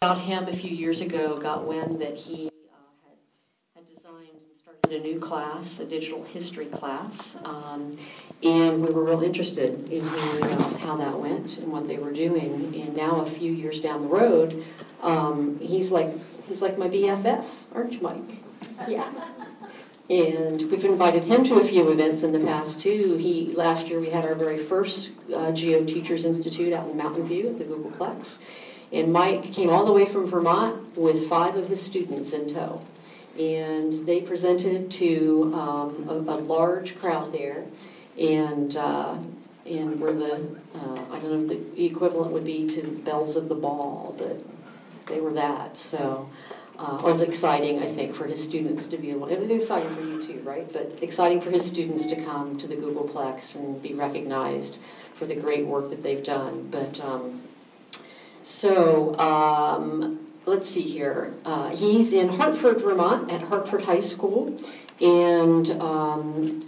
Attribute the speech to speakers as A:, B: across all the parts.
A: about him a few years ago, got wind that he uh, had, had designed and started a new class, a digital history class. Um, and we were real interested in hearing about how that went and what they were doing. And now, a few years down the road, um, he's like he's like my BFF, aren't you, Mike? Yeah. And we've invited him to a few events in the past too. He last year we had our very first uh, Geo Teachers Institute out in Mountain View at the Googleplex, and Mike came all the way from Vermont with five of his students in tow, and they presented to um, a, a, large crowd there, and uh, and were the uh, I don't know if the equivalent would be to belles of the ball, but they were that so uh, was exciting, I think, for his students to be able, it was exciting for you too, right? But exciting for his students to come to the Googleplex and be recognized for the great work that they've done. But um, so um, let's see here. Uh, he's in Hartford, Vermont, at Hartford High School, and um,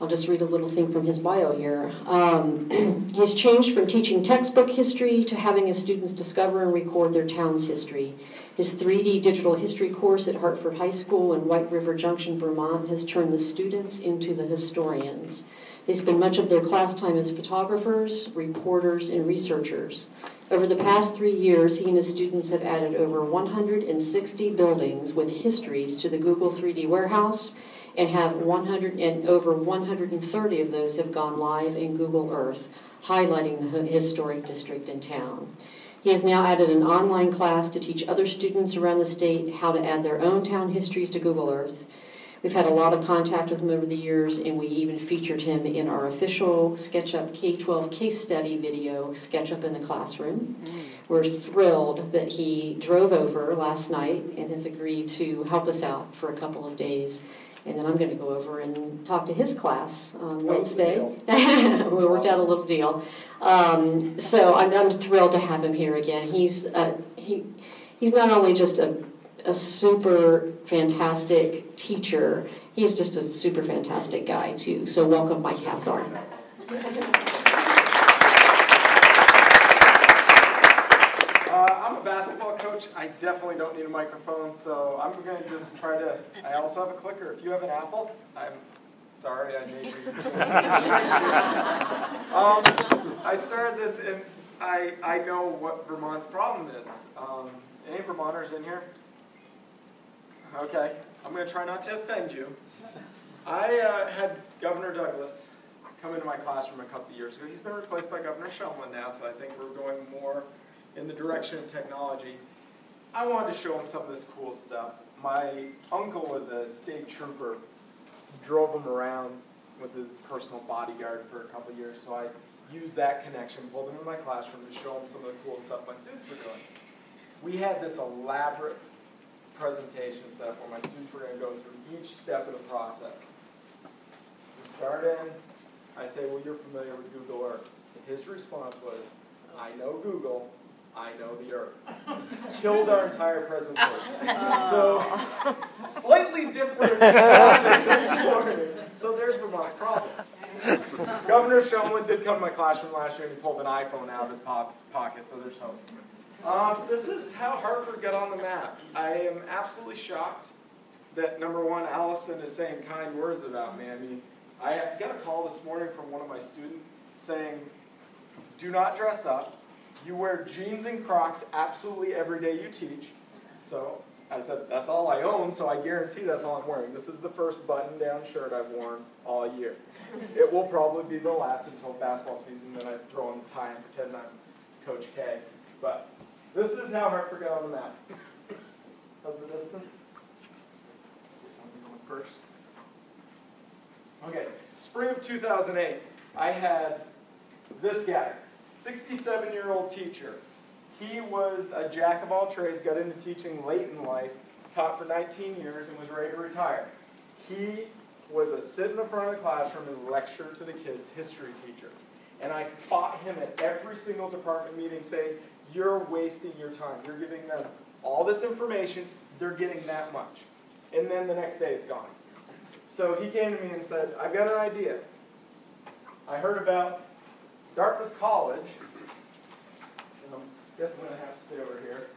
A: I'll just read a little thing from his bio here. Um, he's changed from teaching textbook history to having his students discover and record their town's history. His 3D digital history course at Hartford High School in White River Junction, Vermont has turned the students into the historians. They spend much of their class time as photographers, reporters, and researchers. Over the past three years, he and his students have added over 160 buildings with histories to the Google 3D warehouse and have 100 and over 130 of those have gone live in Google Earth, highlighting the historic district and town. He has now added an online class to teach other students around the state how to add their own town histories to Google Earth. We've had a lot of contact with him over the years, and we even featured him in our official SketchUp K-12 case study video, SketchUp in the Classroom. Mm. We're thrilled that he drove over last night and has agreed to help us out for a couple of days. And then I'm going to go over and talk to his class on Wednesday. we worked out a little deal. Um, so I'm, I'm, thrilled to have him here again. He's uh, he he's not only just a a super fantastic teacher. He's just a super fantastic guy too. So welcome, Mike Hathorn.
B: Uh, I'm a basketball coach, I definitely don't need a microphone, so I'm going to just try to. I also have a clicker. If you have an Apple, I'm sorry I made you. um, I started this, and I I know what Vermont's problem is. Um, any Vermonters in here? Okay, I'm going to try not to offend you. I uh, had Governor Douglas come into my classroom a couple years ago. He's been replaced by Governor Shumlin now, so I think we're going more in the direction of technology. I wanted to show him some of this cool stuff. My uncle was a state trooper, drove him around, was his personal bodyguard for a couple years, so I used that connection, pulled him in my classroom to show him some of the cool stuff my students were doing. We had this elaborate presentation set up where my students were going to go through each step of the process. We start in, I say, well, you're familiar with Google Earth. And His response was, I know Google, I know the earth. Killed our entire presentation. So, slightly different this morning. So there's Vermont's problem. Governor Shumlin did come to my classroom last year and he pulled an iPhone out of his pop pocket, so there's hope. Um, this is how Hartford got on the map. I am absolutely shocked that, number one, Allison is saying kind words about me. I mean, I got a call this morning from one of my students saying, do not dress up you wear jeans and Crocs absolutely every day you teach. So I said, that's all I own, so I guarantee that's all I'm wearing. This is the first button down shirt I've worn all year. It will probably be the last until basketball season, then I throw on the tie and pretend I'm Coach K. This is how Hartford got on the map. How's the distance? First. Okay, spring of 2008, I had this guy. 67 year old teacher. He was a jack of all trades, got into teaching late in life, taught for 19 years, and was ready to retire. He was a sit in the front of the classroom and lecture to the kids, history teacher. And I fought him at every single department meeting saying, You're wasting your time. You're giving them all this information, they're getting that much. And then the next day it's gone. So he came to me and said, I've got an idea. I heard about Dartmouth College, and I guess I'm going to have to stay over here.